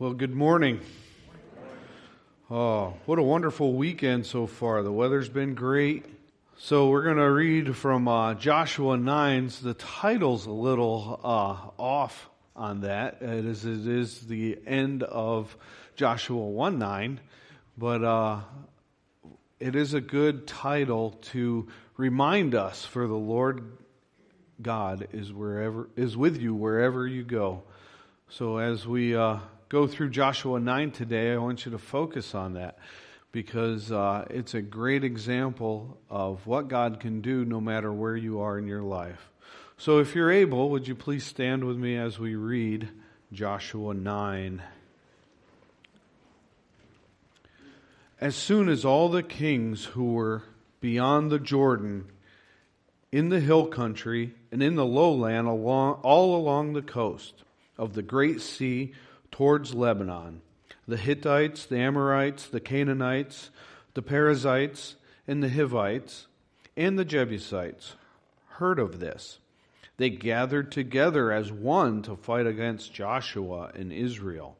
Well, good morning. Oh, what a wonderful weekend so far. The weather's been great. So, we're going to read from uh, Joshua 9's. The title's a little uh, off on that. It is, it is the end of Joshua 1 9, but uh, it is a good title to remind us for the Lord God is wherever is with you wherever you go. So as we uh, go through Joshua 9 today, I want you to focus on that because uh, it's a great example of what God can do no matter where you are in your life. So if you're able, would you please stand with me as we read Joshua 9? As soon as all the kings who were beyond the Jordan, in the hill country, and in the lowland along, all along the coast of the great sea towards Lebanon. The Hittites, the Amorites, the Canaanites, the Perizzites, and the Hivites, and the Jebusites heard of this. They gathered together as one to fight against Joshua and Israel.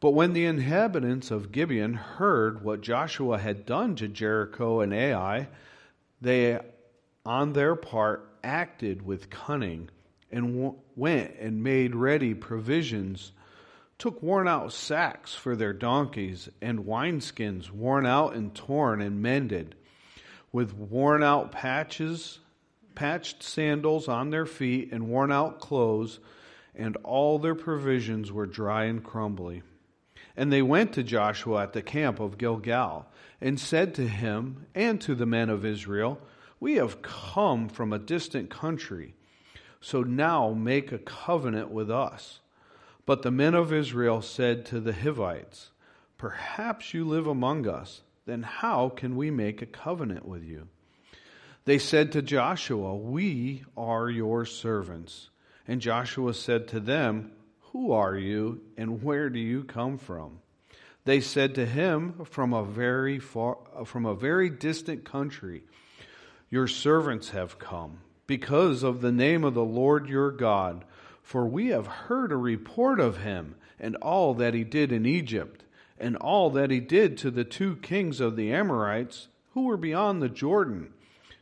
But when the inhabitants of Gibeon heard what Joshua had done to Jericho and Ai, they, on their part, acted with cunning and went and made ready provisions took worn out sacks for their donkeys, and wineskins worn out and torn and mended, with worn out patches, patched sandals on their feet, and worn out clothes, and all their provisions were dry and crumbly. And they went to Joshua at the camp of Gilgal, and said to him and to the men of Israel, We have come from a distant country, so now make a covenant with us but the men of Israel said to the Hivites, Perhaps you live among us, then how can we make a covenant with you? They said to Joshua, We are your servants. And Joshua said to them, Who are you, and where do you come from? They said to him, From a very far, from a very distant country, your servants have come, because of the name of the Lord your God for we have heard a report of him and all that he did in Egypt, and all that he did to the two kings of the Amorites who were beyond the Jordan,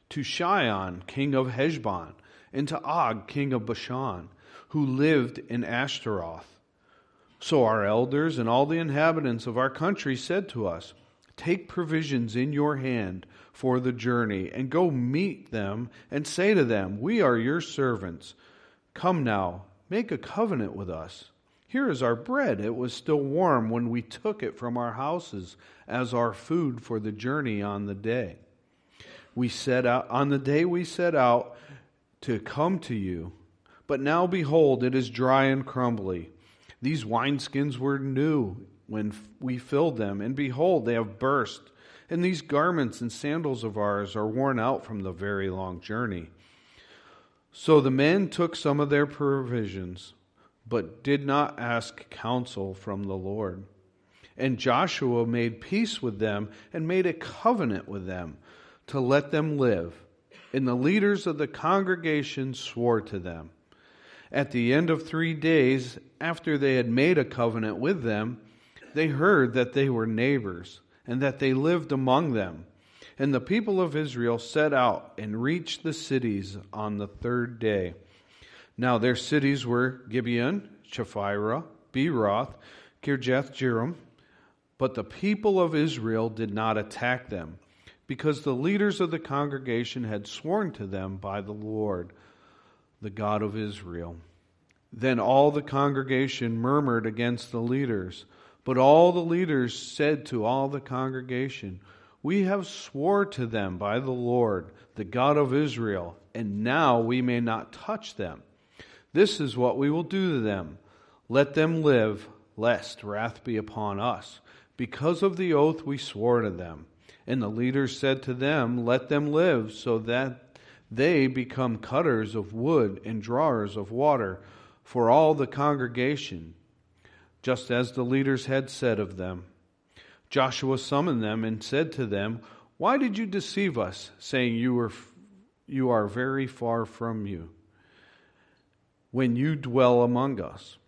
to Sihon, king of Heshbon, and to Og, king of Bashan, who lived in Ashtaroth. So our elders and all the inhabitants of our country said to us, Take provisions in your hand for the journey, and go meet them, and say to them, We are your servants. Come now, Make a covenant with us. Here is our bread. It was still warm when we took it from our houses as our food for the journey on the day. We set out on the day we set out to come to you. But now behold, it is dry and crumbly. These wineskins were new when we filled them, and behold, they have burst. And these garments and sandals of ours are worn out from the very long journey. So the men took some of their provisions, but did not ask counsel from the Lord. And Joshua made peace with them and made a covenant with them to let them live. And the leaders of the congregation swore to them. At the end of three days, after they had made a covenant with them, they heard that they were neighbors and that they lived among them. And the people of Israel set out and reached the cities on the third day. Now their cities were Gibeon, Chephirah, Beeroth, Kirjath Jearim. But the people of Israel did not attack them, because the leaders of the congregation had sworn to them by the Lord, the God of Israel. Then all the congregation murmured against the leaders. But all the leaders said to all the congregation, we have swore to them by the Lord, the God of Israel, and now we may not touch them. This is what we will do to them. Let them live, lest wrath be upon us, because of the oath we swore to them. And the leaders said to them, Let them live, so that they become cutters of wood and drawers of water for all the congregation, just as the leaders had said of them. Joshua summoned them and said to them, Why did you deceive us, saying you, were, you are very far from you, when you dwell among us?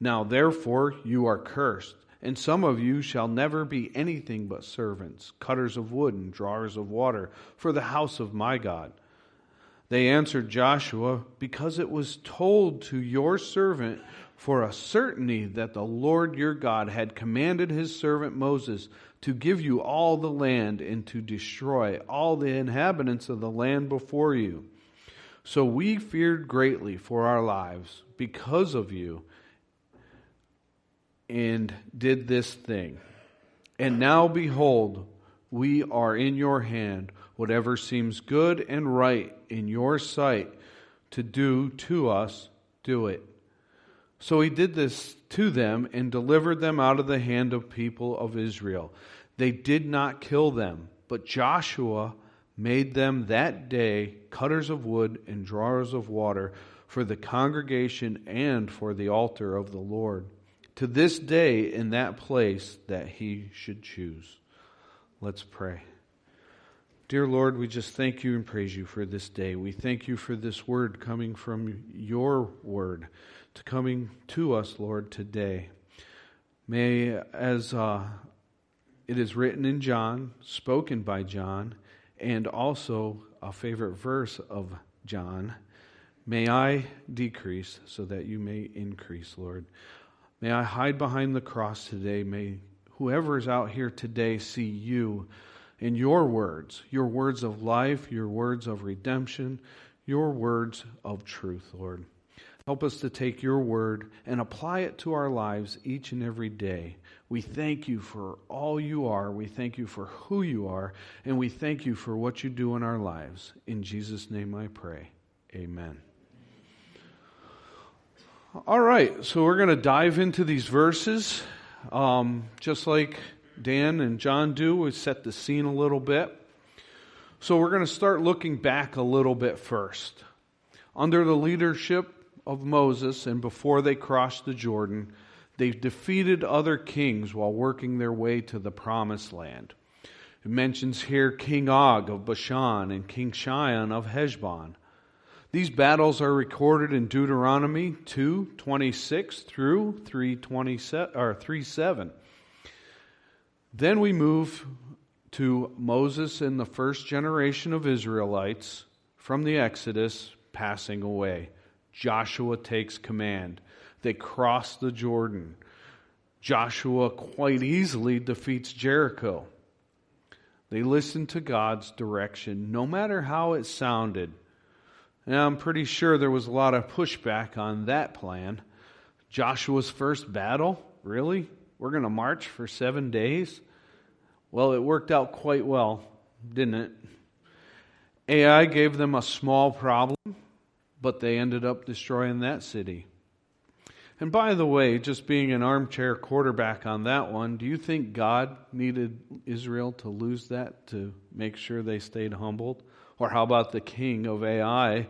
Now therefore you are cursed, and some of you shall never be anything but servants, cutters of wood and drawers of water for the house of my God. They answered Joshua, Because it was told to your servant for a certainty that the Lord your God had commanded his servant Moses to give you all the land and to destroy all the inhabitants of the land before you. So we feared greatly for our lives because of you and did this thing. And now behold, we are in your hand. Whatever seems good and right in your sight to do to us, do it. So he did this to them and delivered them out of the hand of people of Israel. They did not kill them, but Joshua made them that day cutters of wood and drawers of water for the congregation and for the altar of the Lord to this day in that place that he should choose. Let's pray. Dear Lord, we just thank you and praise you for this day. We thank you for this word coming from your word to coming to us, Lord, today. May, as uh, it is written in John, spoken by John, and also a favorite verse of John, may I decrease so that you may increase, Lord. May I hide behind the cross today. May whoever is out here today see you in your words, your words of life, your words of redemption, your words of truth, Lord. Help us to take your word and apply it to our lives each and every day. We thank you for all you are. We thank you for who you are. And we thank you for what you do in our lives. In Jesus' name I pray. Amen. All right, so we're going to dive into these verses. Um, just like Dan and John do, we set the scene a little bit. So we're going to start looking back a little bit first. Under the leadership of Moses and before they crossed the Jordan, they defeated other kings while working their way to the promised land. It mentions here King Og of Bashan and King Sihon of Heshbon. These battles are recorded in Deuteronomy 2:26 through 3:27 or 3:7. Then we move to Moses and the first generation of Israelites from the Exodus passing away. Joshua takes command. They cross the Jordan. Joshua quite easily defeats Jericho. They listen to God's direction, no matter how it sounded. And I'm pretty sure there was a lot of pushback on that plan. Joshua's first battle? Really? We're going to march for seven days? Well, it worked out quite well, didn't it? Ai gave them a small problem, but they ended up destroying that city. And by the way, just being an armchair quarterback on that one, do you think God needed Israel to lose that to make sure they stayed humbled? Or how about the king of Ai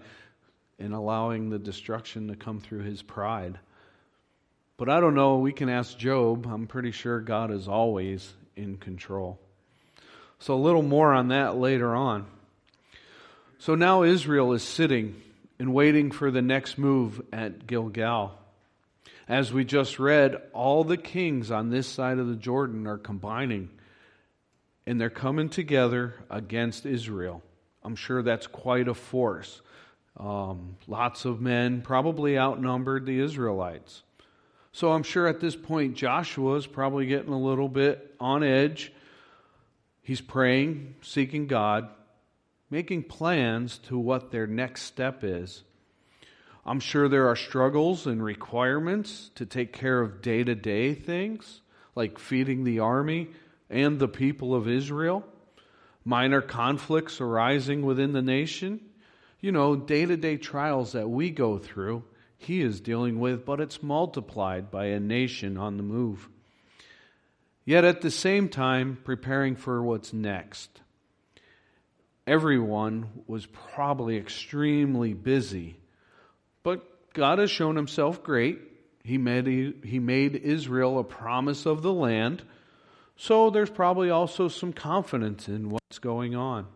in allowing the destruction to come through his pride? But I don't know. We can ask Job. I'm pretty sure God is always in control. So a little more on that later on. So now Israel is sitting waiting for the next move at Gilgal. As we just read, all the kings on this side of the Jordan are combining and they're coming together against Israel. I'm sure that's quite a force. Um, lots of men probably outnumbered the Israelites. So I'm sure at this point Joshua is probably getting a little bit on edge. He's praying, seeking God, making plans to what their next step is. I'm sure there are struggles and requirements to take care of day to day things, like feeding the army and the people of Israel minor conflicts arising within the nation, you know, day to day trials that we go through, he is dealing with, but it's multiplied by a nation on the move. Yet at the same time, preparing for what's next. Everyone was probably extremely busy, but God has shown himself great. He made, he made Israel a promise of the land so there's probably also some confidence in what's going on.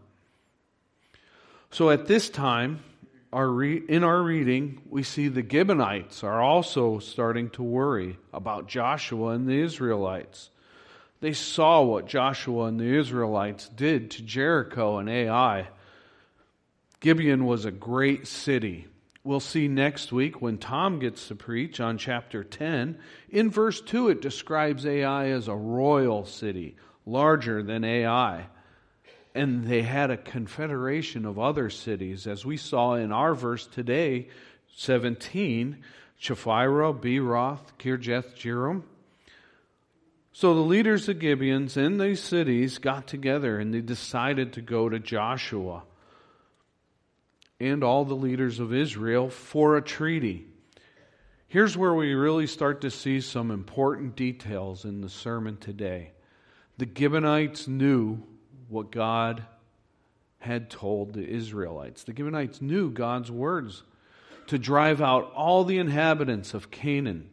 So at this time, our re- in our reading, we see the Gibeonites are also starting to worry about Joshua and the Israelites. They saw what Joshua and the Israelites did to Jericho and Ai. Gibeon was a great city. We'll see next week when Tom gets to preach on chapter 10. In verse 2, it describes Ai as a royal city, larger than Ai and they had a confederation of other cities, as we saw in our verse today, 17, Chephirah, Beeroth, Kirjath Jearim. So the leaders of Gibeons in these cities got together and they decided to go to Joshua and all the leaders of Israel for a treaty. Here's where we really start to see some important details in the sermon today. The Gibeonites knew what God had told the Israelites. The Gibeonites knew God's words to drive out all the inhabitants of Canaan.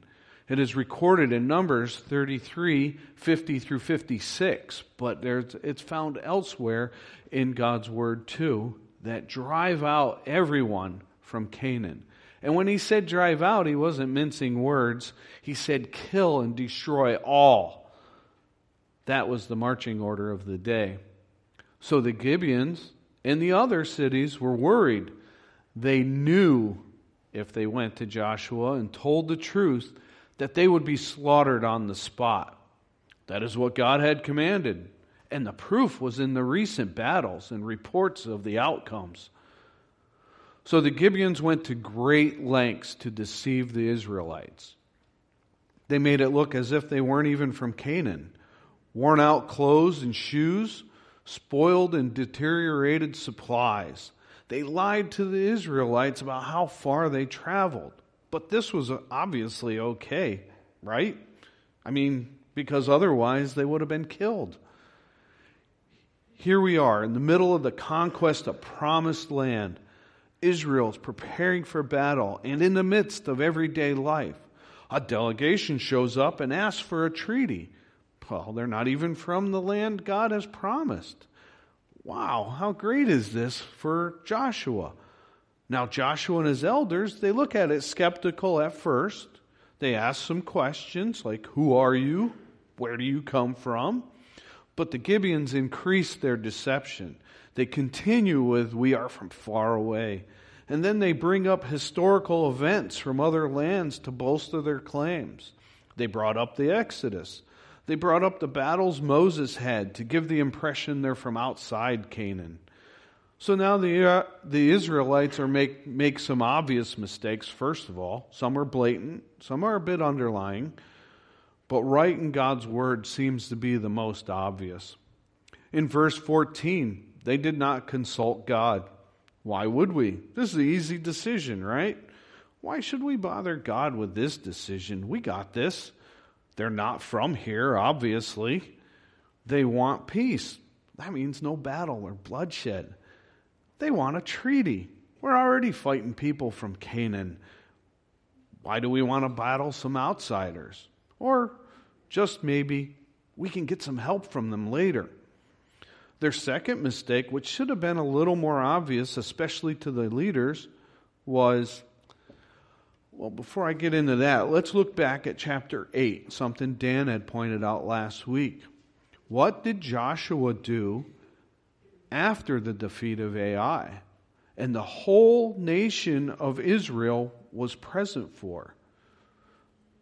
It is recorded in Numbers 33, 50 through 56, but it's found elsewhere in God's Word too that drive out everyone from Canaan. And when he said drive out, he wasn't mincing words. He said kill and destroy all. That was the marching order of the day. So the Gibeons and the other cities were worried. They knew if they went to Joshua and told the truth that they would be slaughtered on the spot. That is what God had commanded. And the proof was in the recent battles and reports of the outcomes. So the Gibeons went to great lengths to deceive the Israelites. They made it look as if they weren't even from Canaan. Worn out clothes and shoes, spoiled and deteriorated supplies. They lied to the Israelites about how far they traveled. But this was obviously okay, right? I mean, because otherwise they would have been killed. Here we are in the middle of the conquest of promised land. Israel's preparing for battle and in the midst of everyday life. A delegation shows up and asks for a treaty. Well, they're not even from the land God has promised. Wow, how great is this for Joshua? Now, Joshua and his elders, they look at it skeptical at first. They ask some questions like, Who are you? Where do you come from? But the Gibeons increase their deception. They continue with, We are from far away. And then they bring up historical events from other lands to bolster their claims. They brought up the Exodus. They brought up the battles Moses had to give the impression they're from outside Canaan. So now the, uh, the Israelites are make, make some obvious mistakes, first of all. Some are blatant, some are a bit underlying, but right in God's word seems to be the most obvious. In verse 14, they did not consult God. Why would we? This is an easy decision, right? Why should we bother God with this decision? We got this. They're not from here, obviously. They want peace. That means no battle or bloodshed. They want a treaty. We're already fighting people from Canaan. Why do we want to battle some outsiders? Or just maybe we can get some help from them later. Their second mistake, which should have been a little more obvious, especially to the leaders, was well, before I get into that, let's look back at chapter 8, something Dan had pointed out last week. What did Joshua do after the defeat of Ai? And the whole nation of Israel was present for.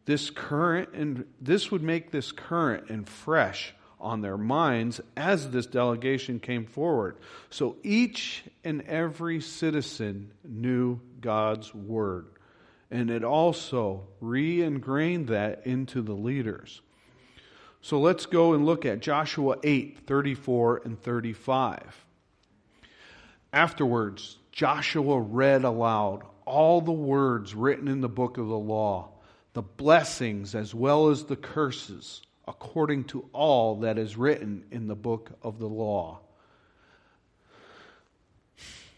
This current and this would make this current and fresh on their minds as this delegation came forward. So each and every citizen knew God's word and it also re ingrained that into the leaders. So let's go and look at Joshua 8 34 and 35. Afterwards, Joshua read aloud all the words written in the book of the law, the blessings as well as the curses, according to all that is written in the book of the law.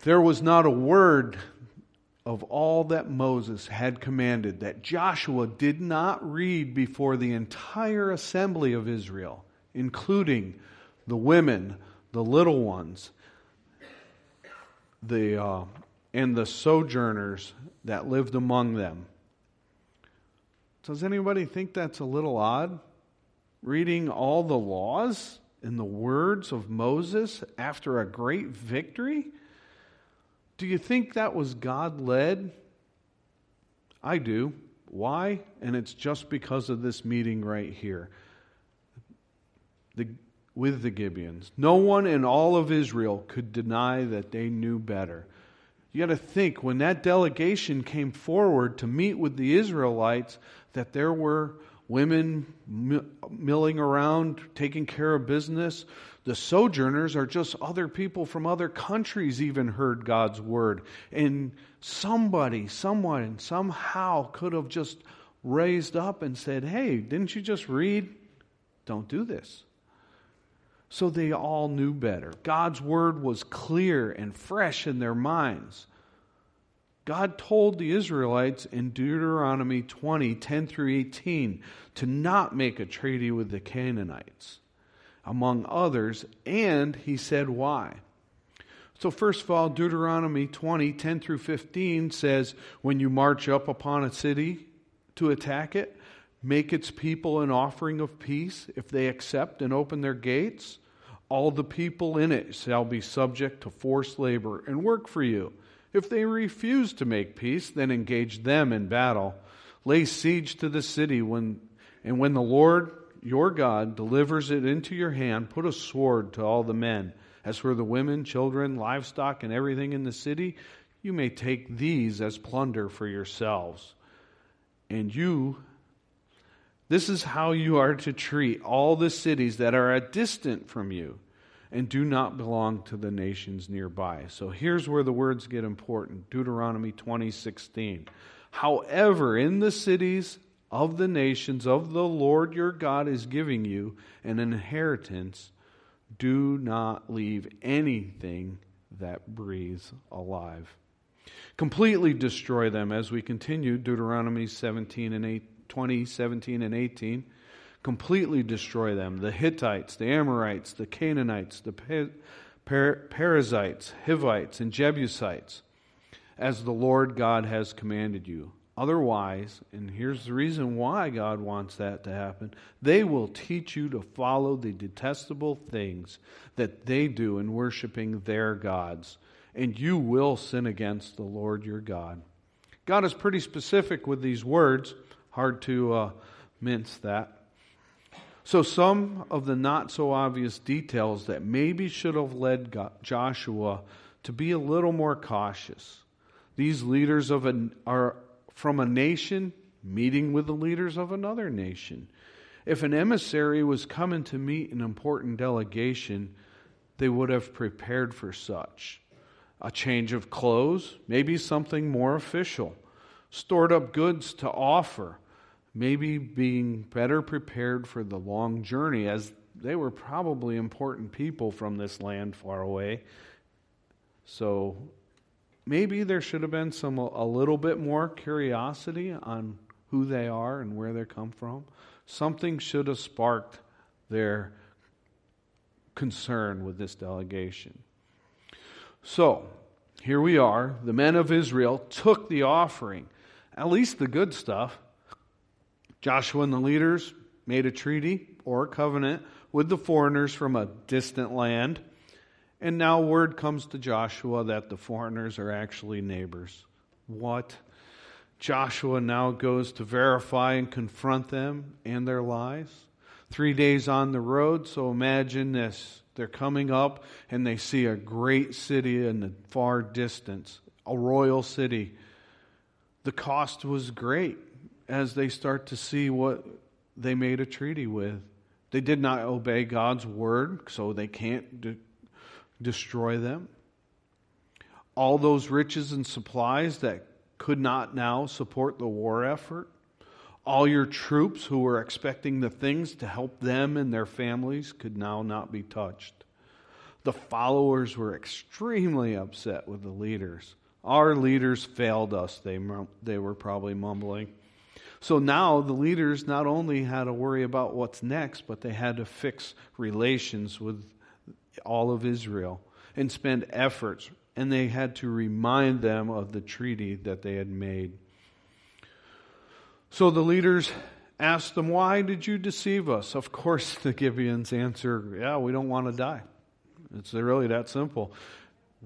There was not a word of all that Moses had commanded that Joshua did not read before the entire assembly of Israel, including the women, the little ones, the uh, and the sojourners that lived among them. Does anybody think that's a little odd? Reading all the laws and the words of Moses after a great victory? Do you think that was God led? I do. Why? And it's just because of this meeting right here the, with the Gibeons. No one in all of Israel could deny that they knew better. You got to think when that delegation came forward to meet with the Israelites, that there were women milling around, taking care of business. The sojourners are just other people from other countries, even heard God's word. And somebody, someone, somehow could have just raised up and said, Hey, didn't you just read? Don't do this. So they all knew better. God's word was clear and fresh in their minds. God told the Israelites in Deuteronomy 20, 10 through 18, to not make a treaty with the Canaanites, among others, and he said why. So, first of all, Deuteronomy 20, 10 through 15 says, When you march up upon a city to attack it, make its people an offering of peace. If they accept and open their gates, all the people in it shall be subject to forced labor and work for you. If they refuse to make peace, then engage them in battle. Lay siege to the city when and when the Lord your God delivers it into your hand, put a sword to all the men. As for the women, children, livestock, and everything in the city, you may take these as plunder for yourselves. And you this is how you are to treat all the cities that are distant from you and do not belong to the nations nearby. So here's where the words get important. Deuteronomy 20:16. However, in the cities of the nations of the Lord your God is giving you an inheritance, do not leave anything that breathes alive. Completely destroy them as we continue Deuteronomy 17 and 8 20, 17, and 18. Completely destroy them the Hittites, the Amorites, the Canaanites, the Perizzites, Hivites, and Jebusites, as the Lord God has commanded you. Otherwise, and here's the reason why God wants that to happen, they will teach you to follow the detestable things that they do in worshiping their gods, and you will sin against the Lord your God. God is pretty specific with these words. Hard to uh, mince that. So, some of the not so obvious details that maybe should have led Joshua to be a little more cautious. These leaders of an, are from a nation meeting with the leaders of another nation. If an emissary was coming to meet an important delegation, they would have prepared for such. A change of clothes, maybe something more official, stored up goods to offer, maybe being better prepared for the long journey, as they were probably important people from this land far away. So maybe there should have been some a little bit more curiosity on who they are and where they come from. Something should have sparked their concern with this delegation. So, here we are. The men of Israel took the offering, at least the good stuff, Joshua and the leaders made a treaty or covenant with the foreigners from a distant land. And now word comes to Joshua that the foreigners are actually neighbors. What? Joshua now goes to verify and confront them and their lies. Three days on the road, so imagine this. They're coming up and they see a great city in the far distance, a royal city. The cost was great as they start to see what they made a treaty with. They did not obey God's word, so they can't de- destroy them. All those riches and supplies that could not now support the war effort. All your troops who were expecting the things to help them and their families could now not be touched. The followers were extremely upset with the leaders. Our leaders failed us, they, they were probably mumbling. So now the leaders not only had to worry about what's next, but they had to fix relations with all of Israel and spend efforts and they had to remind them of the treaty that they had made. So the leaders asked them, Why did you deceive us? Of course, the Gibeons answer, Yeah, we don't want to die. It's really that simple.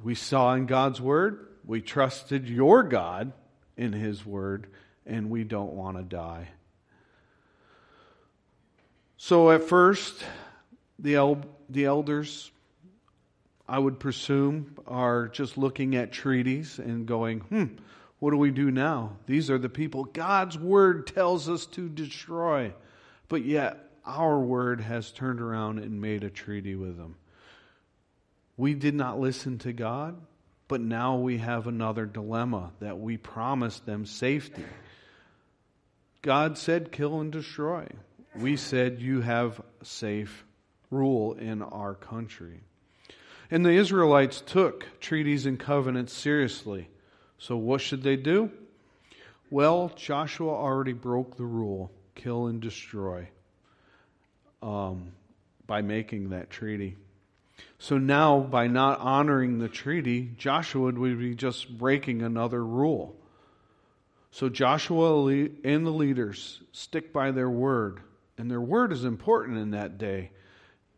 We saw in God's word, we trusted your God in his word, and we don't want to die. So at first, the, el- the elders, I would presume, are just looking at treaties and going, hmm, what do we do now? These are the people God's word tells us to destroy. But yet, our word has turned around and made a treaty with them. We did not listen to God, but now we have another dilemma that we promised them safety. God said, kill and destroy we said you have safe rule in our country. And the Israelites took treaties and covenants seriously. So what should they do? Well, Joshua already broke the rule kill and destroy um, by making that treaty. So now, by not honoring the treaty, Joshua would be just breaking another rule. So Joshua and the leaders stick by their word and their word is important in that day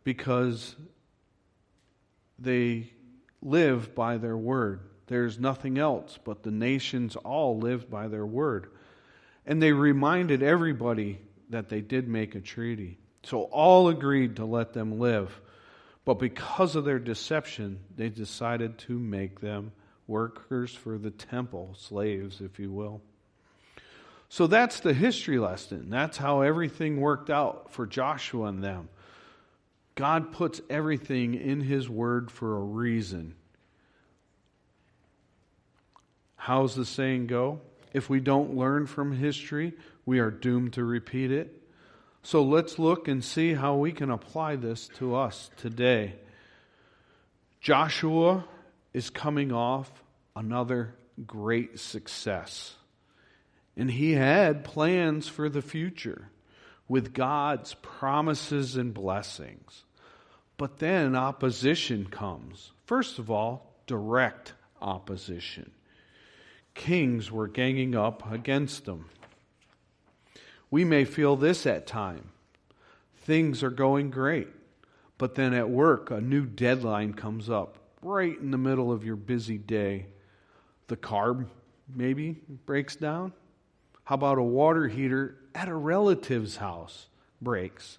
because they live by their word. There's nothing else, but the nations all lived by their word. And they reminded everybody that they did make a treaty. So all agreed to let them live. But because of their deception, they decided to make them workers for the temple, slaves, if you will. So that's the history lesson. That's how everything worked out for Joshua and them. God puts everything in His Word for a reason. How's the saying go? If we don't learn from history, we are doomed to repeat it. So let's look and see how we can apply this to us today. Joshua is coming off another great success. And he had plans for the future with God's promises and blessings. But then opposition comes. First of all, direct opposition. Kings were ganging up against them. We may feel this at time. Things are going great, but then at work a new deadline comes up right in the middle of your busy day. The car maybe breaks down. How about a water heater at a relative's house breaks?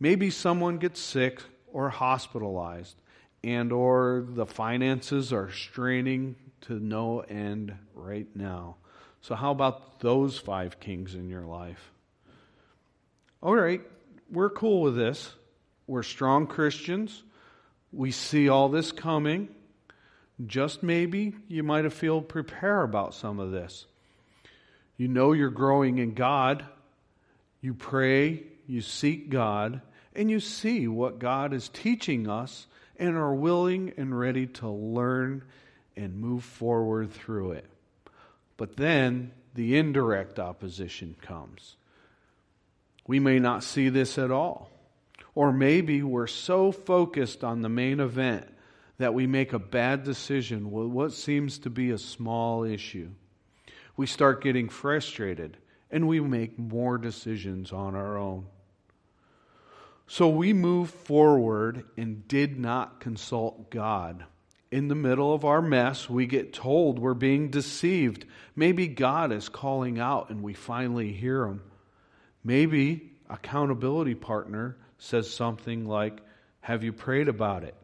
Maybe someone gets sick or hospitalized and or the finances are straining to no end right now. So how about those five kings in your life? All right, we're cool with this. We're strong Christians. We see all this coming. Just maybe you might have feel prepare about some of this. You know you're growing in God. You pray, you seek God, and you see what God is teaching us and are willing and ready to learn and move forward through it. But then the indirect opposition comes. We may not see this at all. Or maybe we're so focused on the main event that we make a bad decision with what seems to be a small issue we start getting frustrated and we make more decisions on our own. So we move forward and did not consult God. In the middle of our mess, we get told we're being deceived. Maybe God is calling out and we finally hear him. Maybe accountability partner says something like, Have you prayed about it?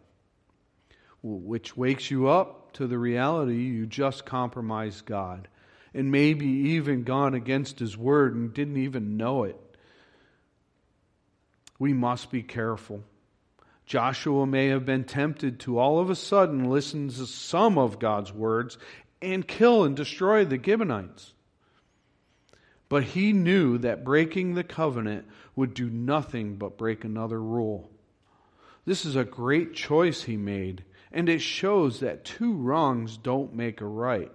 Which wakes you up to the reality you just compromised God and maybe even gone against his word and didn't even know it. We must be careful. Joshua may have been tempted to all of a sudden listen to some of God's words and kill and destroy the Gibeonites. But he knew that breaking the covenant would do nothing but break another rule. This is a great choice he made, and it shows that two wrongs don't make a right.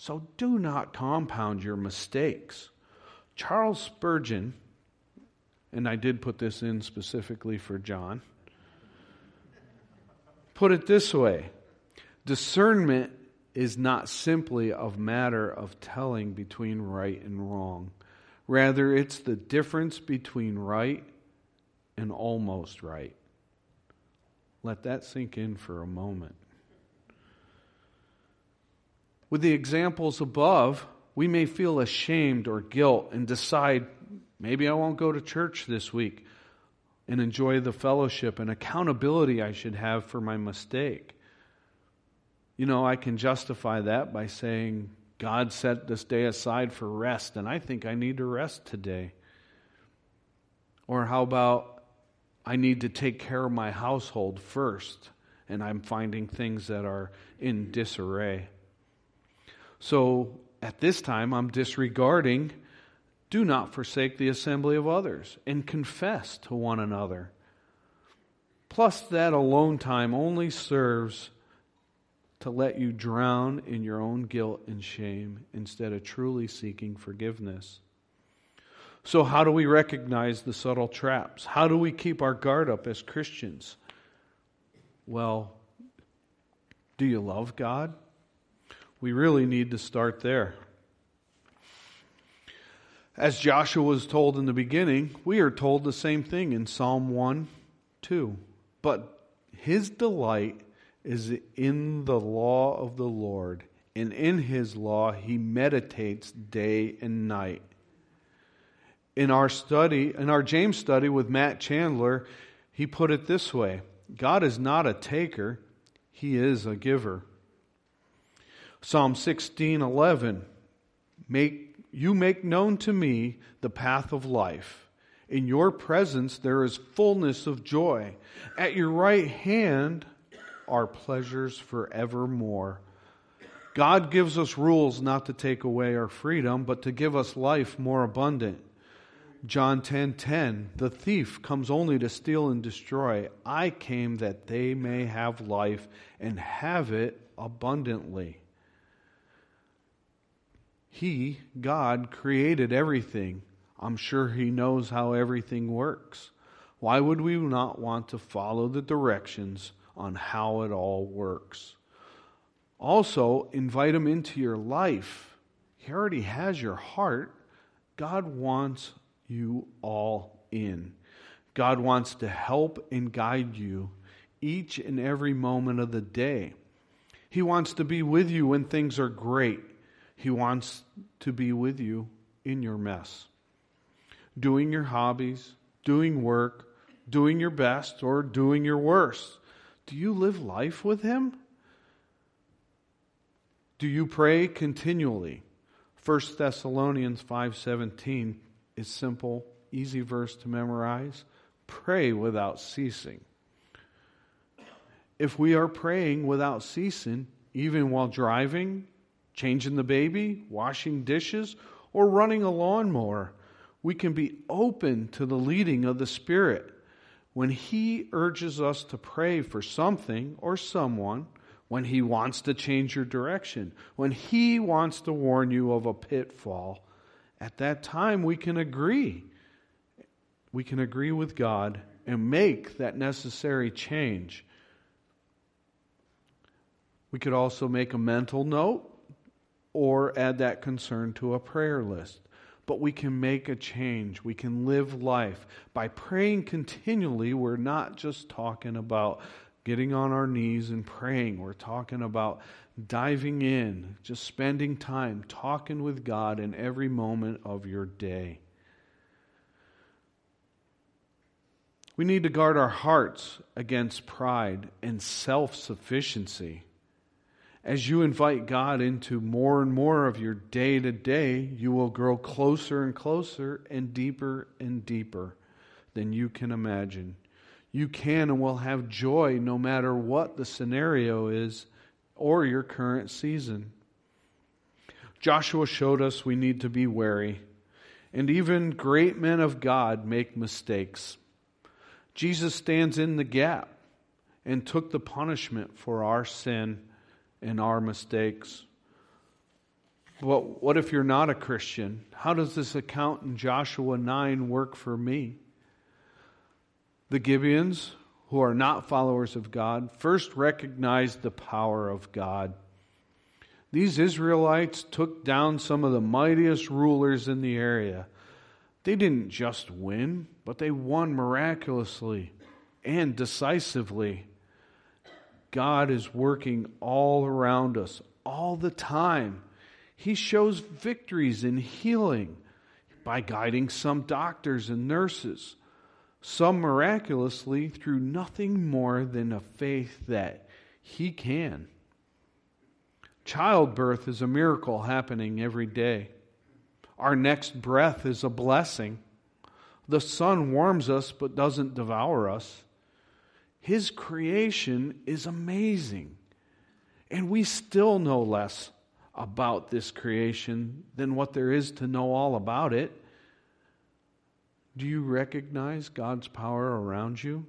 So do not compound your mistakes. Charles Spurgeon, and I did put this in specifically for John, put it this way Discernment is not simply a matter of telling between right and wrong. Rather, it's the difference between right and almost right. Let that sink in for a moment. With the examples above, we may feel ashamed or guilt and decide maybe I won't go to church this week and enjoy the fellowship and accountability I should have for my mistake. You know, I can justify that by saying, God set this day aside for rest, and I think I need to rest today. Or how about, I need to take care of my household first, and I'm finding things that are in disarray. So at this time, I'm disregarding do not forsake the assembly of others and confess to one another. Plus, that alone time only serves to let you drown in your own guilt and shame instead of truly seeking forgiveness. So, how do we recognize the subtle traps? How do we keep our guard up as Christians? Well, do you love God? We really need to start there. As Joshua was told in the beginning, we are told the same thing in Psalm 1 2. But his delight is in the law of the Lord, and in his law he meditates day and night. In our study, in our James study with Matt Chandler, he put it this way God is not a taker, he is a giver. Psalm 16:11 Make you make known to me the path of life. In your presence there is fullness of joy. At your right hand are pleasures forevermore. God gives us rules not to take away our freedom, but to give us life more abundant. John 10:10 10, 10, The thief comes only to steal and destroy. I came that they may have life and have it abundantly. He, God, created everything. I'm sure He knows how everything works. Why would we not want to follow the directions on how it all works? Also, invite Him into your life. He already has your heart. God wants you all in. God wants to help and guide you each and every moment of the day. He wants to be with you when things are great. He wants to be with you in your mess. Doing your hobbies, doing work, doing your best, or doing your worst. Do you live life with Him? Do you pray continually? 1 Thessalonians 5:17 is simple, easy verse to memorize. Pray without ceasing. If we are praying without ceasing, even while driving, changing the baby, washing dishes, or running a lawnmower. We can be open to the leading of the Spirit. When He urges us to pray for something or someone, when He wants to change your direction, when He wants to warn you of a pitfall, at that time we can agree. We can agree with God and make that necessary change. We could also make a mental note or add that concern to a prayer list. But we can make a change. We can live life. By praying continually, we're not just talking about getting on our knees and praying. We're talking about diving in, just spending time talking with God in every moment of your day. We need to guard our hearts against pride and self sufficiency as you invite God into more and more of your day to day, you will grow closer and closer and deeper and deeper than you can imagine. You can and will have joy no matter what the scenario is or your current season. Joshua showed us we need to be wary, and even great men of God make mistakes. Jesus stands in the gap and took the punishment for our sin in our mistakes. But what if you're not a Christian? How does this account in Joshua 9 work for me? The Gibeons who are not followers of God first recognized the power of God. These Israelites took down some of the mightiest rulers in the area. They didn't just win, but they won miraculously and decisively. God is working all around us all the time. He shows victories in healing by guiding some doctors and nurses, some miraculously through nothing more than a faith that He can. Childbirth is a miracle happening every day. Our next breath is a blessing. The sun warms us but doesn't devour us. His creation is amazing. And we still know less about this creation than what there is to know all about it. Do you recognize God's power around you?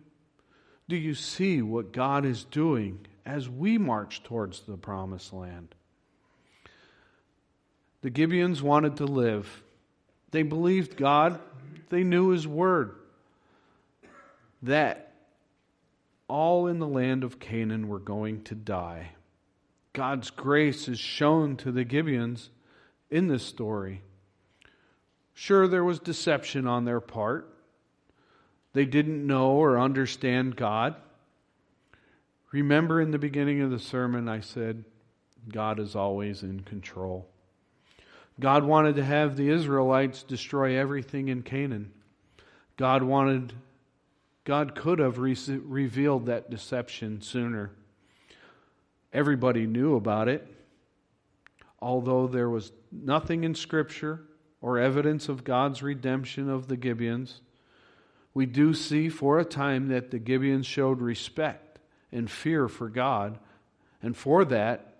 Do you see what God is doing as we march towards the promised land? The Gibeons wanted to live. They believed God, they knew His word. That all in the land of Canaan were going to die. God's grace is shown to the Gibeons in this story. Sure, there was deception on their part. They didn't know or understand God. Remember in the beginning of the sermon, I said, God is always in control. God wanted to have the Israelites destroy everything in Canaan. God wanted God could have re- revealed that deception sooner. Everybody knew about it, although there was nothing in Scripture or evidence of God's redemption of the Gibeons. We do see for a time that the Gibeons showed respect and fear for God, and for that,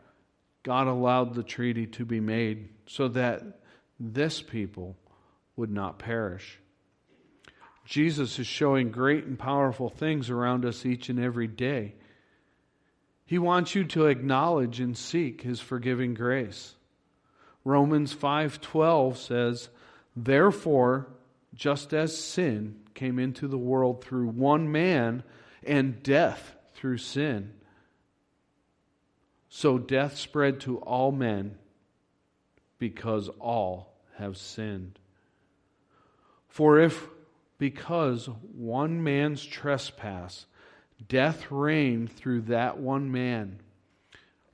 God allowed the treaty to be made so that this people would not perish. Jesus is showing great and powerful things around us each and every day. He wants you to acknowledge and seek his forgiving grace. Romans 5:12 says, "Therefore, just as sin came into the world through one man and death through sin, so death spread to all men because all have sinned." For if because one man's trespass, death reigned through that one man.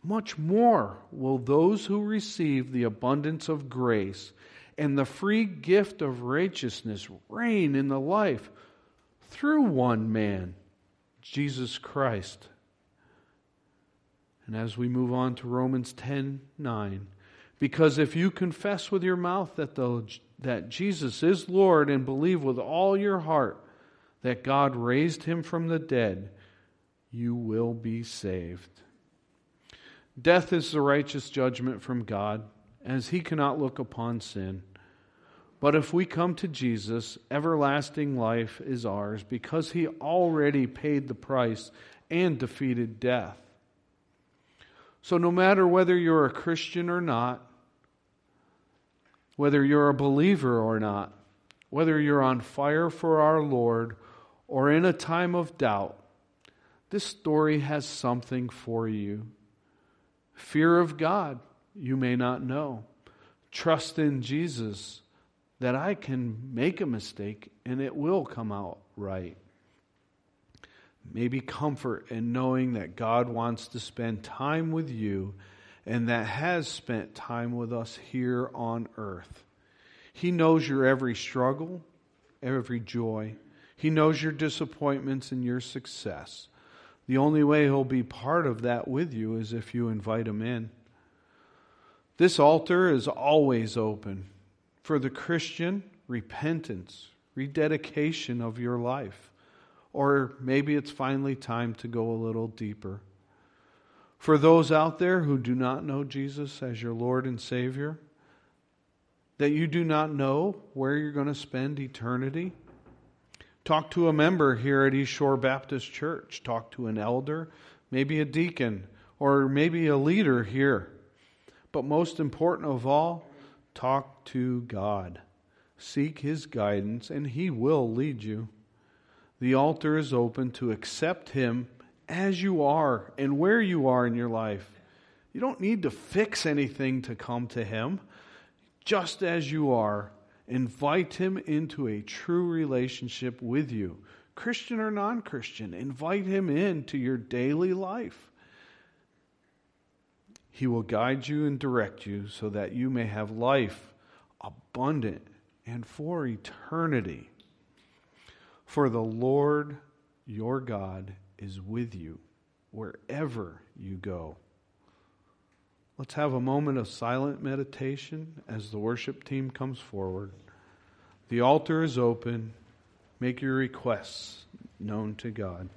Much more will those who receive the abundance of grace and the free gift of righteousness reign in the life through one man, Jesus Christ. And as we move on to Romans 10 9, because if you confess with your mouth that the that Jesus is Lord and believe with all your heart that God raised him from the dead, you will be saved. Death is the righteous judgment from God, as he cannot look upon sin. But if we come to Jesus, everlasting life is ours because he already paid the price and defeated death. So, no matter whether you're a Christian or not, whether you're a believer or not, whether you're on fire for our Lord or in a time of doubt, this story has something for you. Fear of God, you may not know. Trust in Jesus that I can make a mistake and it will come out right. Maybe comfort in knowing that God wants to spend time with you and that has spent time with us here on earth. He knows your every struggle, every joy. He knows your disappointments and your success. The only way He'll be part of that with you is if you invite Him in. This altar is always open for the Christian repentance, rededication of your life. Or maybe it's finally time to go a little deeper. For those out there who do not know Jesus as your Lord and Savior, that you do not know where you're going to spend eternity, talk to a member here at East Shore Baptist Church. Talk to an elder, maybe a deacon, or maybe a leader here. But most important of all, talk to God. Seek His guidance, and He will lead you. The altar is open to accept Him as you are and where you are in your life. You don't need to fix anything to come to Him. Just as you are, invite Him into a true relationship with you. Christian or non Christian, invite Him into your daily life. He will guide you and direct you so that you may have life abundant and for eternity. For the Lord your God is with you wherever you go. Let's have a moment of silent meditation as the worship team comes forward. The altar is open. Make your requests known to God.